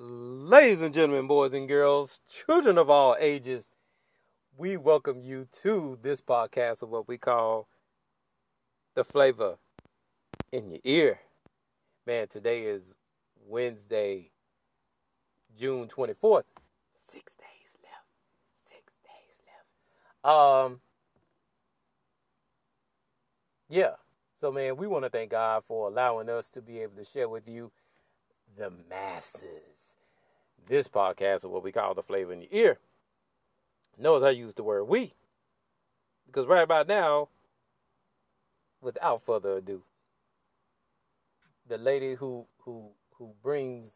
Ladies and gentlemen, boys and girls, children of all ages, we welcome you to this podcast of what we call the flavor in your ear. Man, today is Wednesday, June 24th. Six days left. Six days left. Um, yeah. So, man, we want to thank God for allowing us to be able to share with you the masses. This podcast is what we call the flavor in your ear. Notice I use the word we. Because right about now, without further ado, the lady who who who brings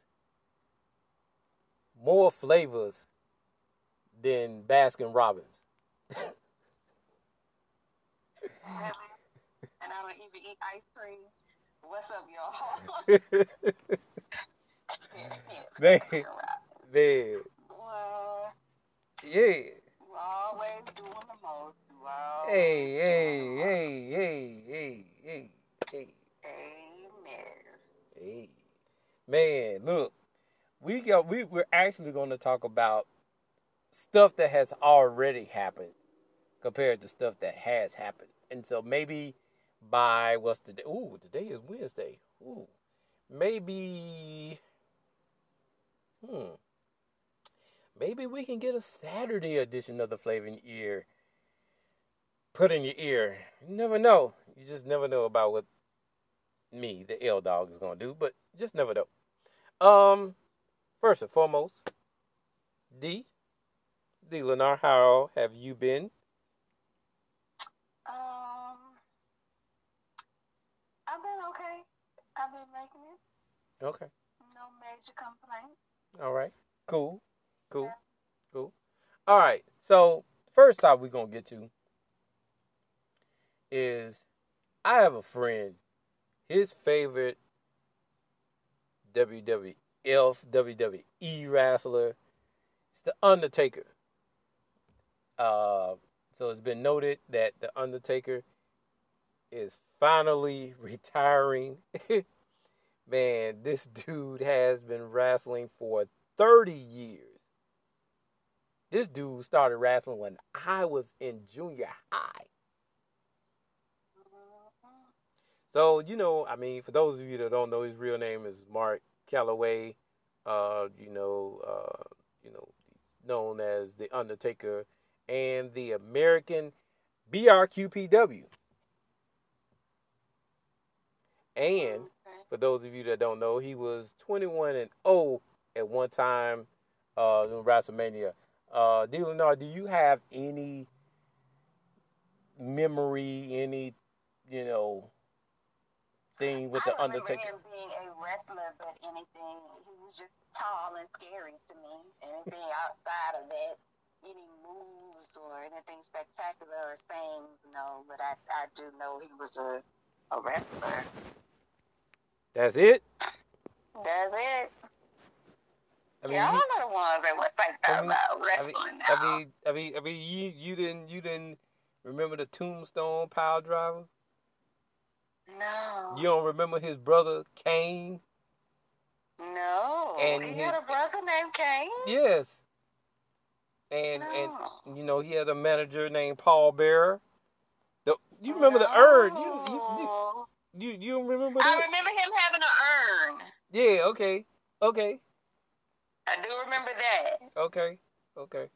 more flavors than Baskin Robbins. and I don't even eat ice cream. What's up, y'all? man, Baskin man, Well, yeah. always doing the most. Always Hey, hey, doing the most. hey, hey, hey, hey, hey, Amen. hey. Man, look, we got we we're actually going to talk about stuff that has already happened compared to stuff that has happened. And so maybe by what's the day? Ooh, today is Wednesday. Ooh, maybe. Hmm. Maybe we can get a Saturday edition of the Flavor in Your Ear. Put in your ear. You never know. You just never know about what me, the L dog, is gonna do. But just never know. Um, first and foremost, D, D Lennar, how have you been? Um, I've been okay. I've been making it. Okay. No major complaints. All right. Cool. Cool. Cool. All right. So first topic we're gonna get to is I have a friend. His favorite WWF WWE wrestler is the Undertaker. Uh, so it's been noted that the Undertaker is finally retiring. Man, this dude has been wrestling for 30 years. This dude started wrestling when I was in junior high. So, you know, I mean, for those of you that don't know, his real name is Mark Calaway. Uh, you know, uh, you know, known as the Undertaker and the American BRQPW. And for those of you that don't know, he was 21 and 0 at one time uh, in WrestleMania. Uh, D. Leonard, do you have any memory, any, you know, thing with the I remember Undertaker? him being a wrestler, but anything, he was just tall and scary to me. Anything outside of that, any moves or anything spectacular or sayings, no. But I, I do know he was a, a wrestler. That's it? That's it. I mean, yeah, you- I'm the ones that was like I that mean- about I mean, wrestling now. I mean, I mean, I mean, you, you didn't, you didn't remember the Tombstone Piledriver? no. You don't remember his brother Kane? no. and he he- had a brother named Kane? Yes. And No. and you know he had a manager named Paul Bearer. The, you remember the urn? You you you, you, you remember I remember him having an urn. Yeah. Okay. Okay. I do remember that. Okay. Okay.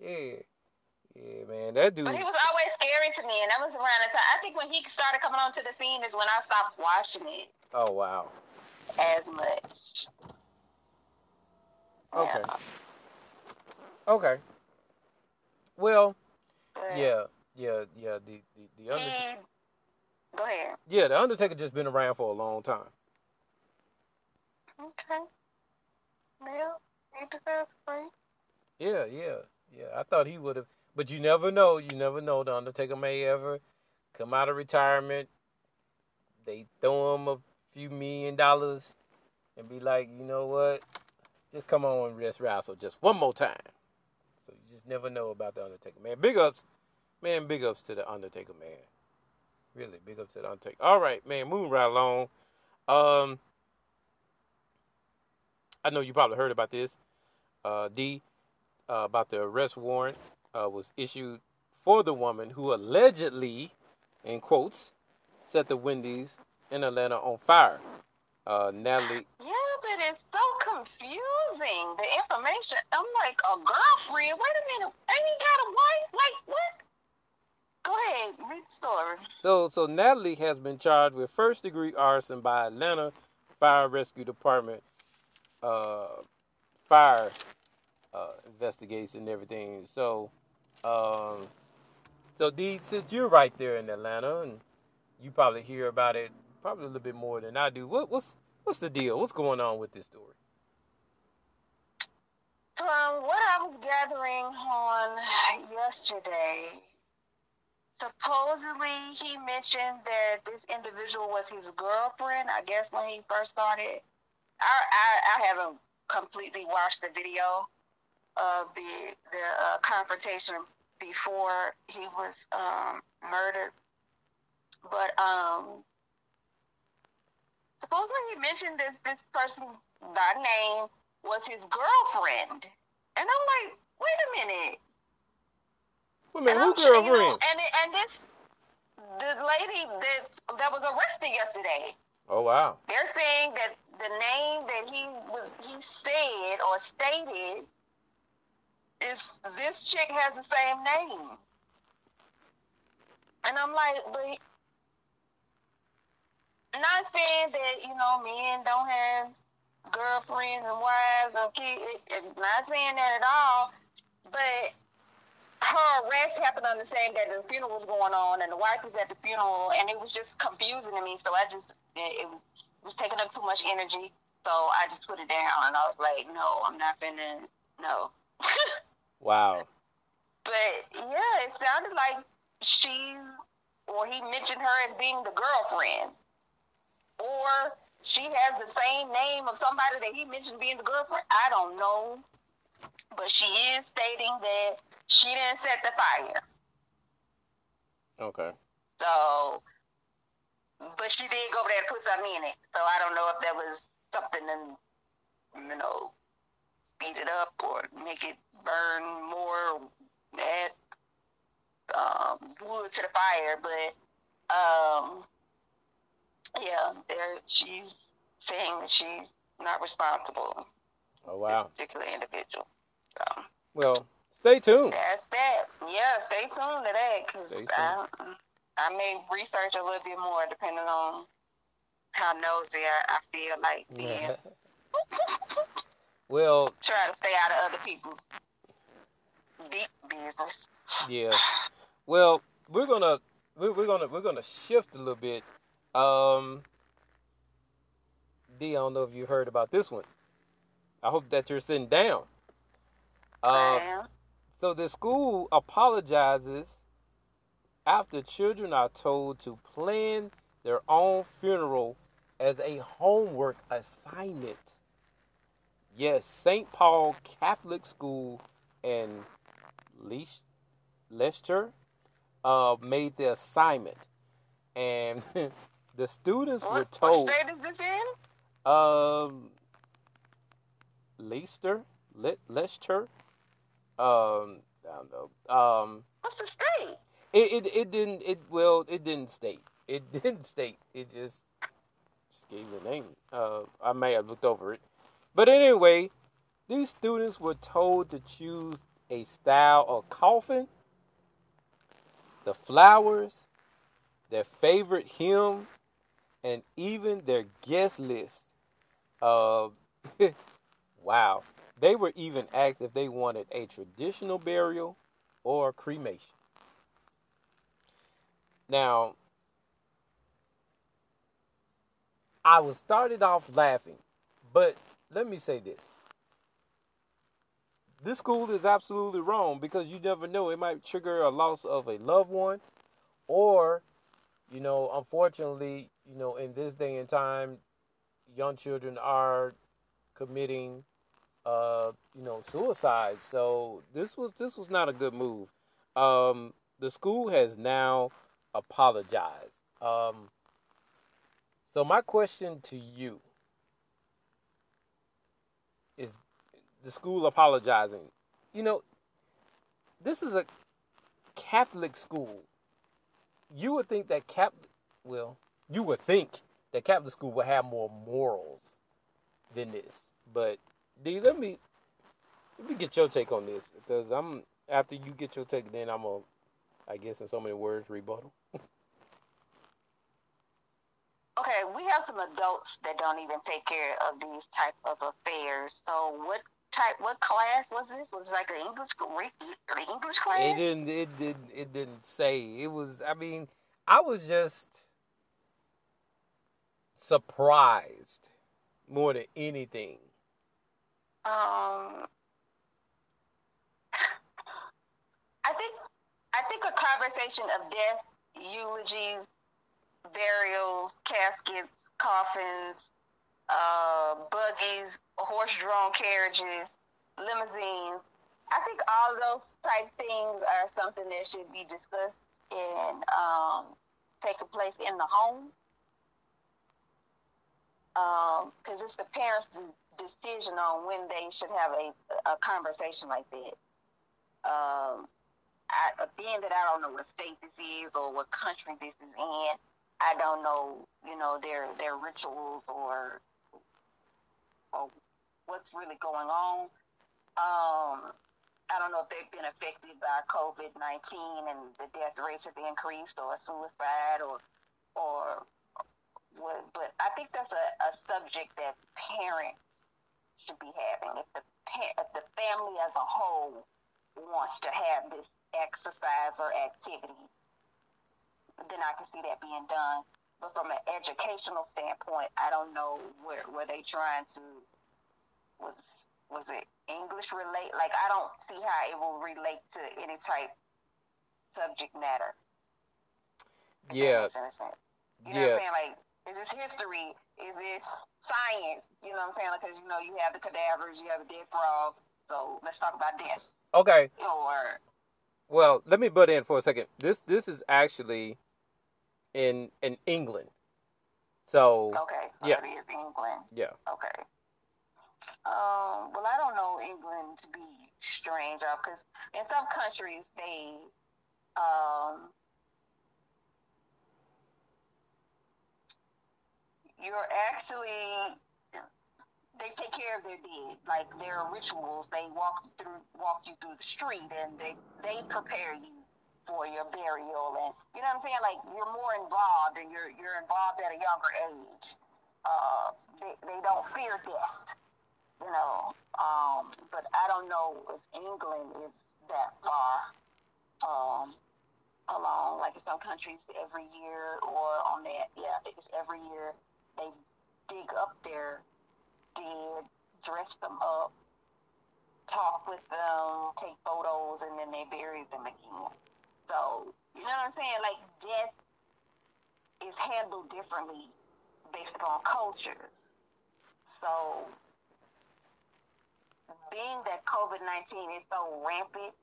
Yeah. Yeah, man. That dude. But he was always scary to me, and that was around the time. I think when he started coming onto the scene is when I stopped watching it Oh wow. as much. Okay. Yeah. Okay. Well, But yeah, yeah, yeah. The the, the Undertaker. Go ahead. Yeah, the Undertaker just been around for a long time. Okay. Deserves free. Yeah, yeah, yeah. I thought he would have, but you never know. You never know. The Undertaker may ever come out of retirement. They throw him a few million dollars and be like, you know what? Just come on and rest wrestle just one more time. So you just never know about the Undertaker, man. Big ups, man. Big ups to the Undertaker, man. Really, big ups to the Undertaker. All right, man. Moving right along. Um, I know you probably heard about this. Uh, D, uh, about the arrest warrant uh, was issued for the woman who allegedly, in quotes, set the Wendy's in Atlanta on fire. Uh, Natalie. Yeah, but it's so confusing. The information. I'm like a girlfriend. Wait a minute. Ain't he got a wife? Like what? Go ahead, read the story. So, so Natalie has been charged with first degree arson by Atlanta Fire Rescue Department uh, fire uh, investigation and everything. So, um, so D, since you're right there in Atlanta, and you probably hear about it probably a little bit more than I do. What, what's what's the deal? What's going on with this story? From what I was gathering on yesterday, supposedly he mentioned that this individual was his girlfriend. I guess when he first started, I I, I haven't completely watched the video of the the uh, confrontation before he was um, murdered, but um, supposedly he mentioned that this person by name was his girlfriend, and I'm like, wait a minute. Wait a minute, who I'm you know, girlfriend? and and this the lady that that was arrested yesterday. Oh wow. They're saying that the name that he he said or stated is this chick has the same name. And I'm like, but not saying that, you know, men don't have girlfriends and wives or kids. Not saying that at all. But her arrest happened on the same day the funeral was going on, and the wife was at the funeral, and it was just confusing to me. So I just, it, was, was taking up too much energy. So I just put it down, and I was like, no, I'm not finna, no. Wow. but yeah, it sounded like she, or he mentioned her as being the girlfriend, or she has the same name of somebody that he mentioned being the girlfriend. I don't know, but she is stating that she didn't set the fire. Okay. So, but she did go over there and put something in it. So I don't know if that was something to, you know, speed it up or make it burn more, add um, wood to the fire. But um, yeah, there she's saying that she's not responsible. Oh wow. Particular individual. So Well, stay tuned. that's that. Yeah, stay tuned to that because Stay tuned. I, I may research a little bit more depending on how nosy I, I feel like being. well, Try to stay out of other people's deep business. yeah. Well, we're gonna we're, we're gonna we're gonna shift a little bit. Um, D, I don't know if you heard about this one. I hope that you're sitting down. Uh, Man. So the school apologizes after children are told to plan their own funeral as a homework assignment. Yes, St. Paul Catholic School in Leic- Leicester uh, made the assignment, and the students were What, what told. state is this in? Um, Leicester, Le- Leicester. Um, I don't know. Um, What's the state? It, it it didn't it well it didn't state it didn't state it just just gave the name. Uh, I may have looked over it, but anyway, these students were told to choose a style of coffin, the flowers, their favorite hymn, and even their guest list. Uh, wow. They were even asked if they wanted a traditional burial or cremation. Now, I was started off laughing, but let me say this. This school is absolutely wrong because you never know. It might trigger a loss of a loved one, or, you know, unfortunately, you know, in this day and time, young children are committing, uh, you know, suicide. So this was this was not a good move. Um, the school has now apologized. Um, so my question to you is the school apologizing. You know, this is a Catholic school. You would think that Cap, well, you would think that Catholic school would have more morals than this. But D, let me let me get your take on this because I'm after you get your take, then I'm gonna, I guess, in so many words, rebuttal. Okay, we have some adults that don't even take care of these type of affairs. So what type what class was this? Was it like an English the English class? It didn't it didn't it didn't say. It was I mean, I was just surprised more than anything. Um I think I think a conversation of death, eulogies, burials, caskets, coffins, uh, buggies, horse-drawn carriages, limousines. I think all those type things are something that should be discussed and um, taking place in the home. Because um, it's the parents' decision on when they should have a, a conversation like that. Um, I, being that I don't know what state this is or what country this is in, I don't know, you know, their their rituals or or what's really going on. Um, I don't know if they've been affected by COVID nineteen and the death rates have increased, or suicide, or or what. But I think that's a, a subject that parents should be having. If the if the family as a whole wants to have this exercise or activity, then I can see that being done. But from an educational standpoint, I don't know where were they trying to was was it English relate? Like I don't see how it will relate to any type subject matter. Yeah. You know yeah. what I'm saying? Like, is this history? Is this science? You know what I'm saying? Because like, you know you have the cadavers, you have the dead frog. So let's talk about death. Okay. Or well, let me butt in for a second. This this is actually in in England. So okay, so yeah. it is England. Yeah. Okay. Um, well, I don't know England to be strange, because in some countries they um, you're actually they take care of their dead, like their rituals. They walk through walk you through the street, and they they prepare you for your burial and you know what I'm saying? Like you're more involved and you're you're involved at a younger age. Uh, they they don't fear death, you know. Um, but I don't know if England is that far um, along. Like some countries, every year or on that, yeah, I think it's every year they dig up their dead, dress them up, talk with them, take photos, and then they bury them again. So, you know what I'm saying? Like, death is handled differently based upon cultures. So, being that COVID 19 is so rampant,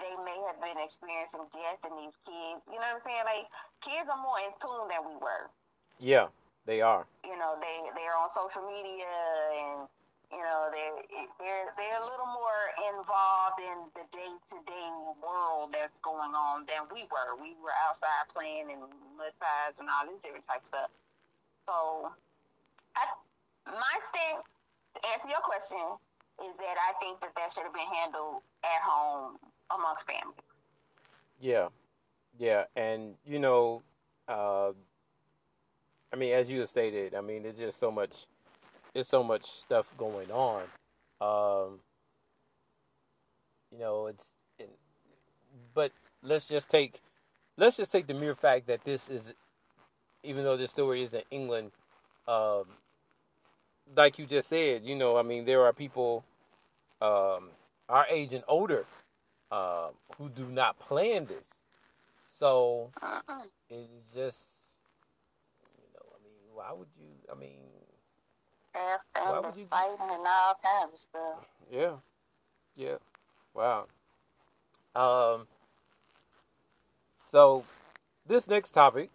they may have been experiencing death in these kids. You know what I'm saying? Like, kids are more in tune than we were. Yeah, they are. You know, they, they're on social media and you know they're they're they're a little more involved in the day to day world that's going on than we were. We were outside playing in mud pies and all this different type stuff. So, I, my stance to answer your question is that I think that that should have been handled at home amongst family. Yeah, yeah, and you know, uh, I mean, as you stated, I mean, there's just so much there's so much stuff going on. Um, you know, it's, it, but let's just take, let's just take the mere fact that this is, even though this story is in England, um, like you just said, you know, I mean, there are people, um, our age and older, uh, who do not plan this. So uh-uh. it's just, you know, I mean, why would you? I mean, and, and the fighting and all kinds of stuff. Yeah, yeah. Wow. Um. So, this next topic,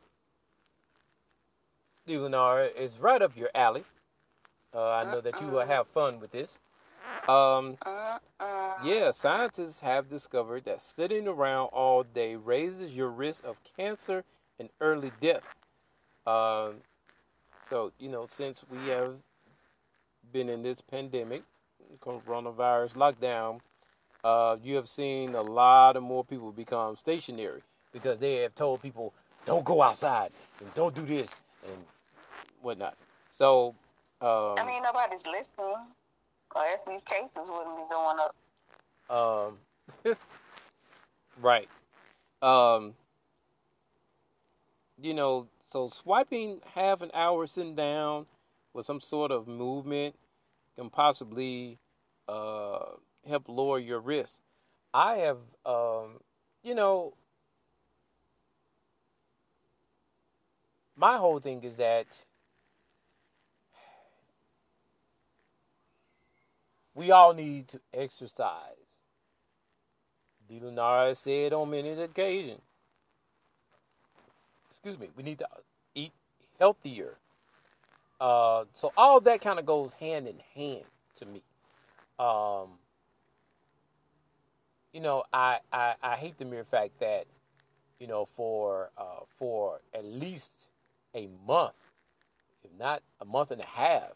Lenara, is right up your alley. Uh, I know that you will have fun with this. Um, yeah, scientists have discovered that sitting around all day raises your risk of cancer and early death. Um, so, you know, since we have been in this pandemic, coronavirus lockdown, uh, you have seen a lot of more people become stationary because they have told people, don't go outside and don't do this and whatnot. So, um, I mean, nobody's listening. Or else these cases wouldn't be going up. Um, right. Um, you know, so swiping half an hour sitting down with some sort of movement can possibly uh, help lower your risk. I have, um, you know, my whole thing is that we all need to exercise. D. Lunar has said on many occasions. Excuse me. We need to eat healthier. Uh, so all that kind of goes hand in hand to me. Um, you know, I, I, I hate the mere fact that, you know, for uh, for at least a month, if not a month and a half,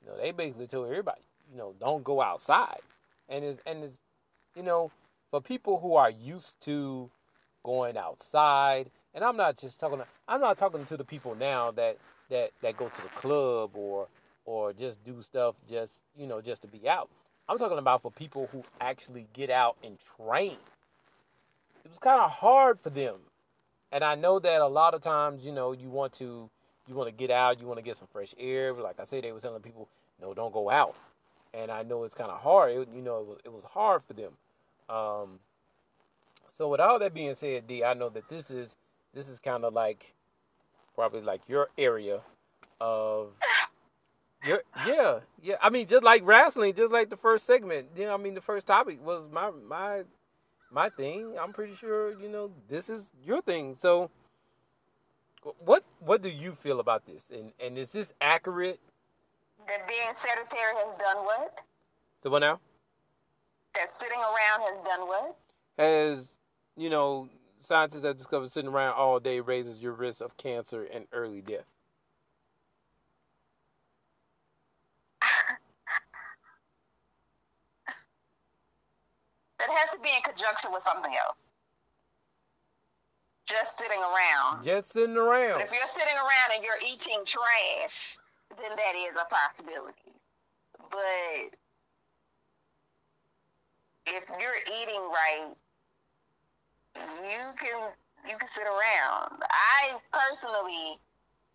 you know, they basically told everybody, you know, don't go outside. And it's and it's you know, for people who are used to going outside, and I'm not just talking I'm not talking to the people now that that that go to the club or or just do stuff just, you know, just to be out. I'm talking about for people who actually get out and train. It was kind of hard for them. And I know that a lot of times, you know, you want to you want to get out, you want to get some fresh air. But like I said, they were telling people, no, don't go out and I know it's kind of hard. It, you know, it was it was hard for them. Um, so with all that being said, D, I know that this is this is kind of like probably like your area of your yeah yeah. I mean, just like wrestling, just like the first segment. You know, I mean, the first topic was my my my thing. I'm pretty sure you know this is your thing. So. What what do you feel about this? And and is this accurate That being sedentary has done what? So what now? That sitting around has done what? Has you know scientists have discovered sitting around all day raises your risk of cancer and early death. That has to be in conjunction with something else. Just sitting around. Just sitting But around. if you're sitting around and you're eating trash, then that is a possibility. But if you're eating right, you can you can sit around. I personally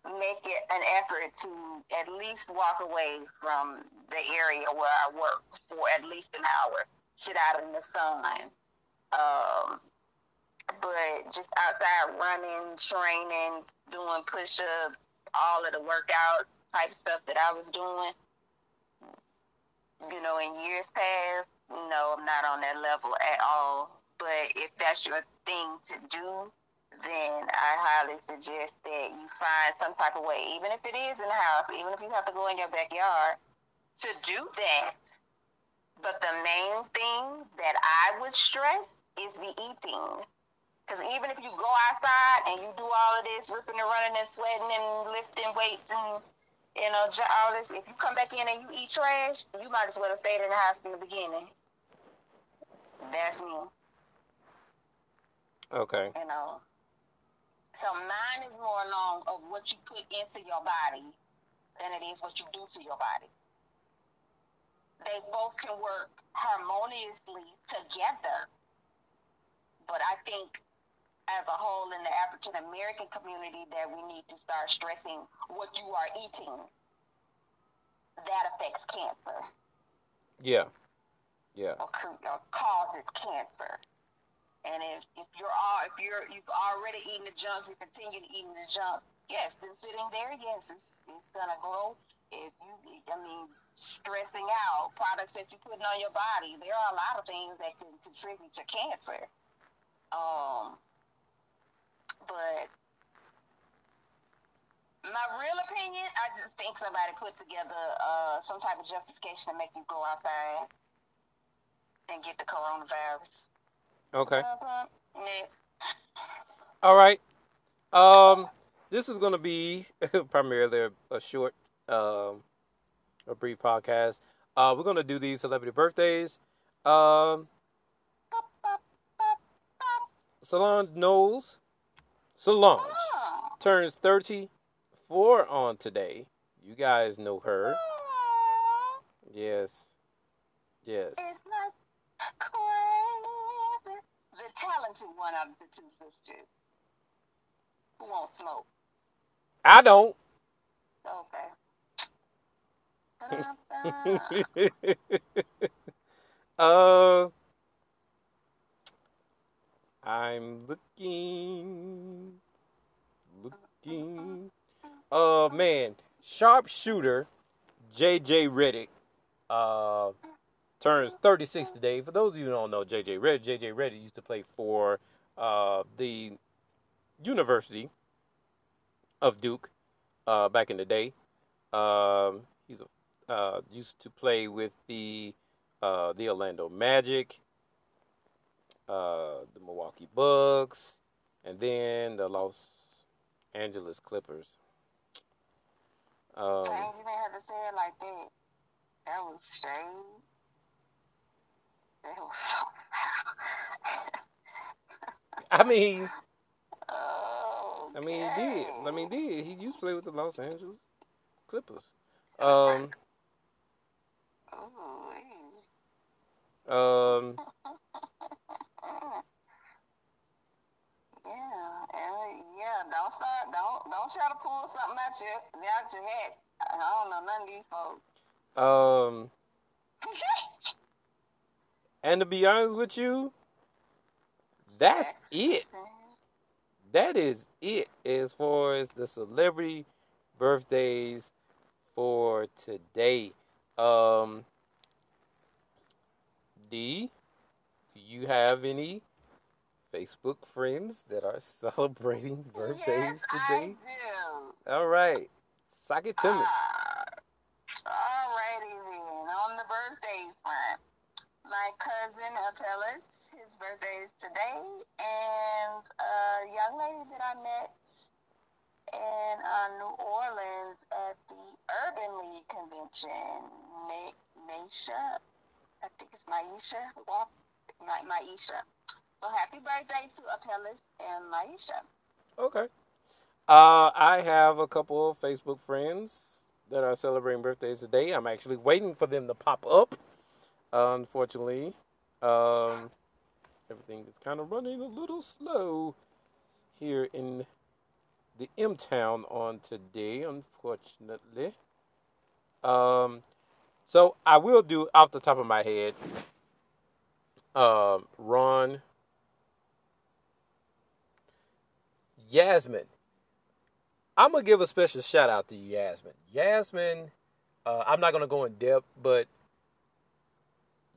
make it an effort to at least walk away from the area where I work for at least an hour. Sit out in the sun. Um, but just outside running, training, doing push ups, all of the workout type stuff that I was doing, you know, in years past, no, I'm not on that level at all. But if that's your thing to do, then I highly suggest that you find some type of way, even if it is in the house, even if you have to go in your backyard, to do that. But the main thing that I would stress is the eating. Because even if you go outside and you do all of this ripping and running and sweating and lifting weights and you know all this, if you come back in and you eat trash, you might as well have stayed in the house from the beginning. That's me, Okay. you know. So mine is more along of what you put into your body than it is what you do to your body. They both can work harmoniously together. But I think as a whole in the African American community that we need to start stressing what you are eating. That affects cancer Yeah. Yeah. or, or causes cancer. And if, if you're all if you're you've already eaten the junk, you continue to eat the junk, yes, then sitting there, yes, it's it's gonna grow. If you I mean stressing out, products that you're putting on your body, there are a lot of things that can contribute to cancer. Um but my real opinion, I just think somebody put together uh, some type of justification to make you go outside and get the coronavirus. Okay. Uh-huh. All right. Um, this is going to be primarily a, a short, um, a brief podcast. Uh, we're going to do these celebrity birthdays. Um, Solange Knowles, Solange turns 34 on today. You guys know her. Yes. Yes. it's not crazy. The talented one out of the two sisters. Who won't smoke? I don't. Okay. uh, I'm looking, looking. Uh, man, sharpshooter J.J. Redick uh turns 36 today. For those of you who don't know J.J. Redick, J.J. Redick used to play for uh the University of Duke uh back in the day. Um, he's a uh, used to play with the uh, the Orlando Magic, uh, the Milwaukee Bucks, and then the Los Angeles Clippers. Um, you didn't have to say it like that. That was strange. Was so I mean, Oh, I mean, he did. I mean, he did. He used to play with the Los Angeles Clippers. Um, um, yeah, yeah. Don't start. Don't don't try to pull something out your out your head. I don't know none of these folks. um, and to be honest with you, that's it. that is it as far as the celebrity birthdays for today. Um, D, do you have any Facebook friends that are celebrating birthdays yes, today? I do. All right, sock it to me. Uh, alrighty then. On the birthday front, my cousin Apellis, his birthday is today, and a young lady that I met in uh, New Orleans at the Urban League convention, Ma- Maisha, I think it's Maisha, Walk, Ma- Maisha. So happy birthday to Apellis and Maisha. Okay. Uh, I have a couple of Facebook friends that are celebrating birthdays today. I'm actually waiting for them to pop up. Unfortunately, um, everything is kind of running a little slow here in the M Town on today, unfortunately. Um, so I will do off the top of my head. Um, Ron, Yasmin. I'm gonna give a special shout out to Yasmin. Yasmin, uh, I'm not gonna go in depth, but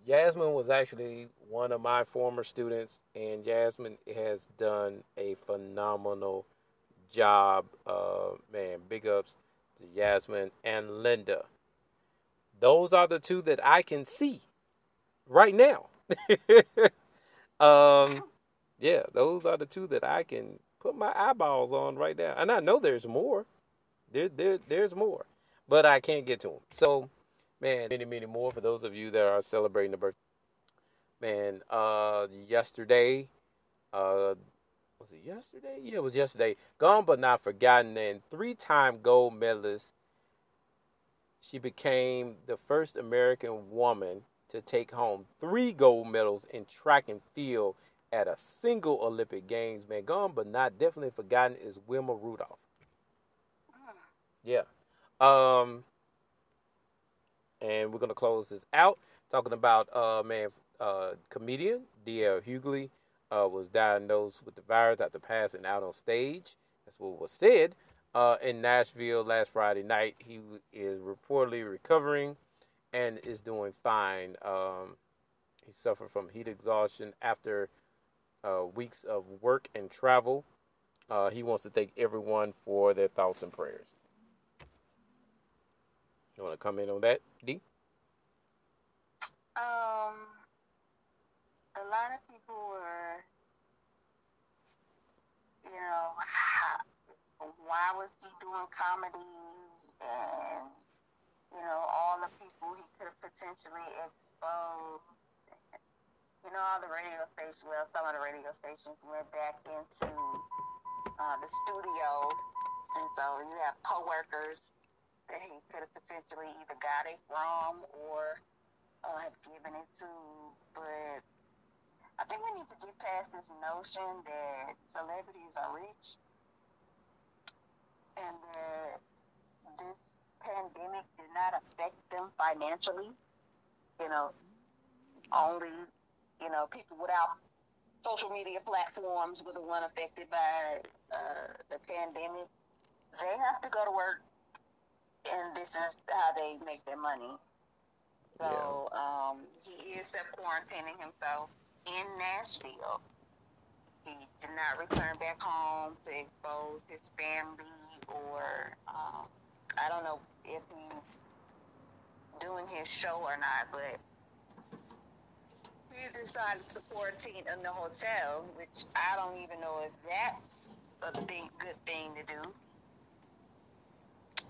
Yasmin was actually one of my former students, and Yasmin has done a phenomenal job. Uh, man, big ups to Yasmin and Linda. Those are the two that I can see right now. um, yeah, those are the two that I can put my eyeballs on right now, and I know there's more. There, there, there's more, but I can't get to them. So, man, many, many more for those of you that are celebrating the birthday. Man, uh, yesterday, uh, was it yesterday? Yeah, it was yesterday. Gone but not forgotten, and three-time gold medalist. She became the first American woman to take home three gold medals in track and field at a single Olympic Games. Man, gone but not definitely forgotten is Wilma Rudolph. Yeah. Um, and we're gonna close this out talking about uh man uh comedian D.L. Hughley uh was diagnosed with the virus after passing out on stage. That's what was said. Uh, in Nashville last Friday night, he is reportedly recovering and is doing fine. Um, he suffered from heat exhaustion after uh, weeks of work and travel. Uh, he wants to thank everyone for their thoughts and prayers. You want to comment on that, D? Um, a lot of people were, you know, why was he doing comedy and, you know, all the people he could have potentially exposed. You know, all the radio stations, well, some of the radio stations went back into uh, the studio, and so you have co-workers that he could have potentially either got it from or uh, have given it to, but I think we need to get past this notion that celebrities are rich and that this pandemic did not affect them financially. You know, only, you know, people without social media platforms were the one affected by uh, the pandemic. They have to go to work, and this is how they make their money. So yeah. um, he is self quarantining himself in Nashville. He did not return back home to expose his family or um, I don't know if he's doing his show or not, but he decided to quarantine in the hotel, which I don't even know if that's a big good thing to do.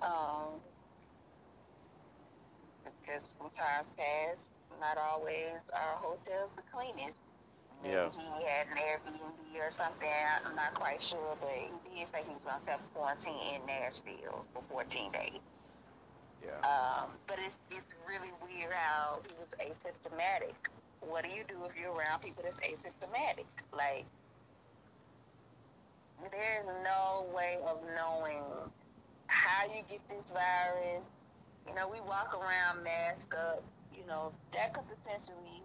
Um, because when times pass, not always our hotels the cleanest. Maybe yeah. he had an Airbnb or something. I'm not quite sure, but he did say he was going to self quarantine in Nashville for 14 days. Yeah. Um, but it's it's really weird how he was asymptomatic. What do you do if you're around people that's asymptomatic? Like, there's no way of knowing how you get this virus. You know, we walk around masked up. You know, that could potentially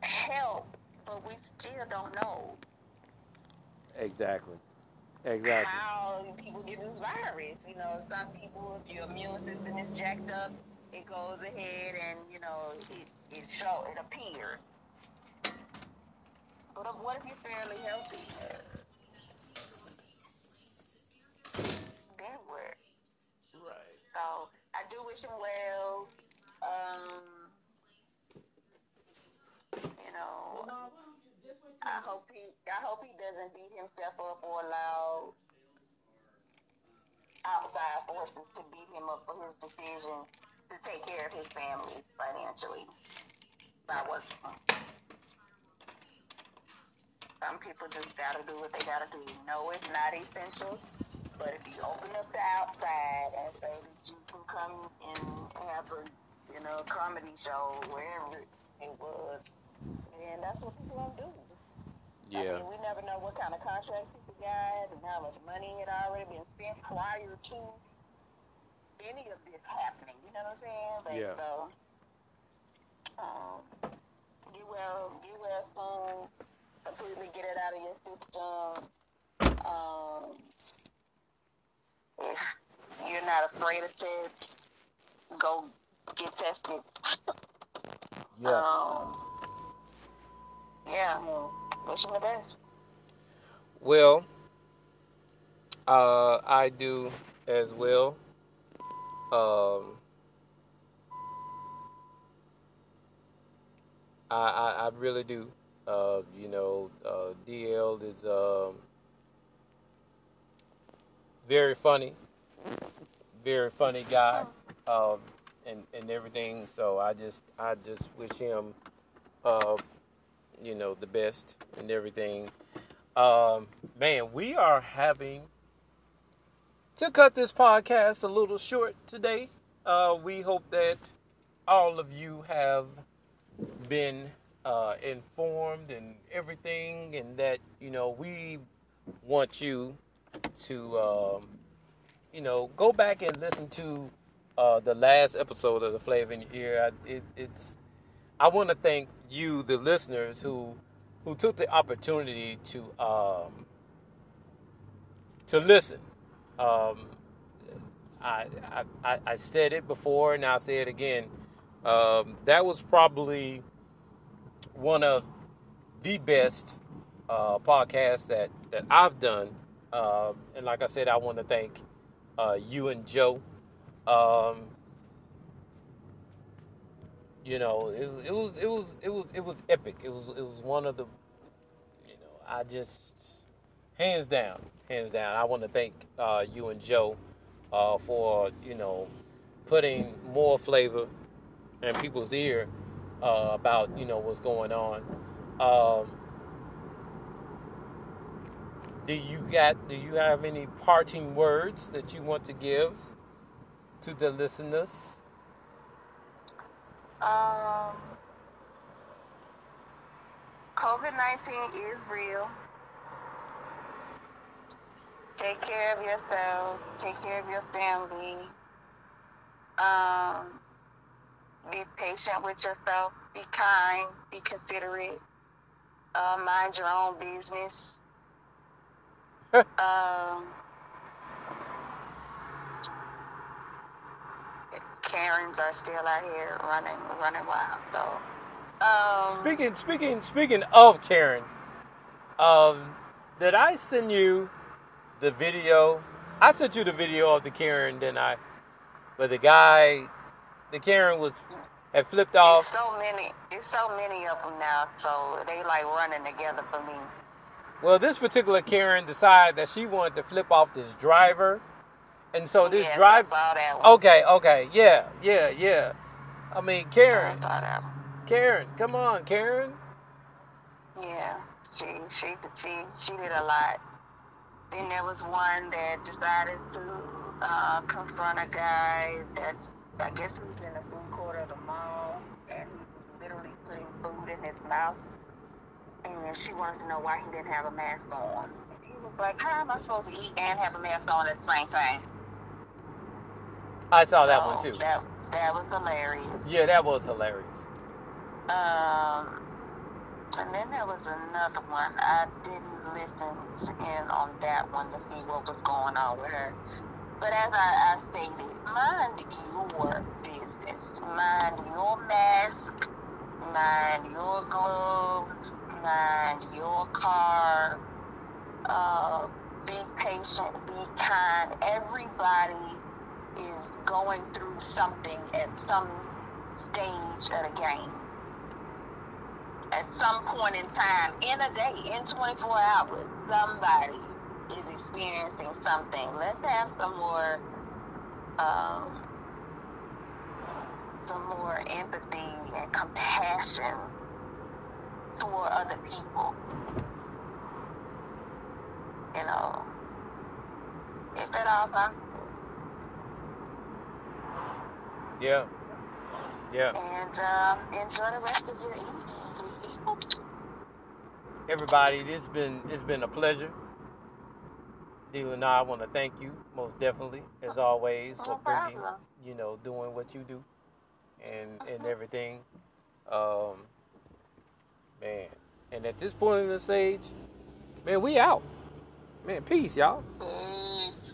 help, but we still don't know. Exactly. Exactly. How people get this virus. You know, some people, if your immune system is jacked up, it goes ahead and, you know, it, it show it appears. But what if you're fairly healthy? Wish him well. Um, you know, I hope he I hope he doesn't beat himself up or allow outside forces to beat him up for his decision to take care of his family financially by working. Some people just gotta do what they gotta do. No, it's not essential, but if you open up the outside and say that you can come and have a you know comedy show wherever it was, and that's what people gonna do. Yeah. I mean, we never know what kind of contracts people got and how much money had already been spent prior to any of this happening. You know what I'm saying? Like, yeah. So, um, get well, get well soon. Completely get it out of your system. Um, if you're not afraid of tests, go get tested. yeah. Um, yeah. Wish him the best. Well, uh, I do as well. Um, I, I, I really do. Uh, you know, uh, DL is um, very funny, very funny guy, um, and and everything. So I just I just wish him uh, you know, the best and everything. Um, man, we are having to cut this podcast a little short today. Uh, we hope that all of you have been uh, informed and everything, and that you know we want you to um, you know go back and listen to uh, the last episode of the Flavor in Your Ear. It, it's I want to thank you, the listeners, who who took the opportunity to um, to listen. Um, I, I I said it before, and I'll say it again. Um, that was probably one of the best uh, podcasts that that I've done. Uh, and like I said, I want to thank uh, you and Joe. Um, you know, it, it was it was it was it was epic. It was it was one of the, you know, I just hands down, hands down. I want to thank uh, you and Joe uh, for you know putting more flavor in people's ear uh, about you know what's going on. Um, do you got? Do you have any parting words that you want to give to the listeners? Um, COVID 19 is real. Take care of yourselves, take care of your family. Um, be patient with yourself, be kind, be considerate, uh, mind your own business. Um, Karens are still out here running, running wild. So, um, Speaking speaking speaking of Karen, um, did I send you the video? I sent you the video of the Karen, didn't I? But the guy, the Karen was had flipped it's off. so many, it's so many of them now. So they like running together for me. Well, this particular Karen decided that she wanted to flip off this driver, and so this yes, driver. I saw that one. Okay, okay, yeah, yeah, yeah. I mean, I Karen, saw that one. Karen, come on, Karen. Yeah, she she she she did a lot. Then there was one that decided to uh, confront a guy that's I guess he was in the food court of the mall and literally putting food in his mouth. And she wanted to know why he didn't have a mask on. And he was like, "How am I supposed to eat and have a mask on at the same time?" I saw that So one too. That that was hilarious. Yeah, that was hilarious. Um, and then there was another one. I didn't listen in on that one to see what was going on with her. But as I, I stated, mind your business. Mind your mask. Mind your gloves. Mind your car. Uh, be patient. Be kind. Everybody is going through something at some stage of the game at some point in time in a day, in 24 hours, somebody is experiencing something. Let's have some more, um, some more empathy and compassion for other people. You know, if at all possible. Yeah, yeah. And um, enjoy the rest of your evening. Everybody, it's been it's been a pleasure. Dealing now, I want to thank you most definitely, as always, No for bringing, problem. you know, doing what you do, and and everything. Um, man. And at this point in this age, man, we out. Man, peace, y'all. Peace.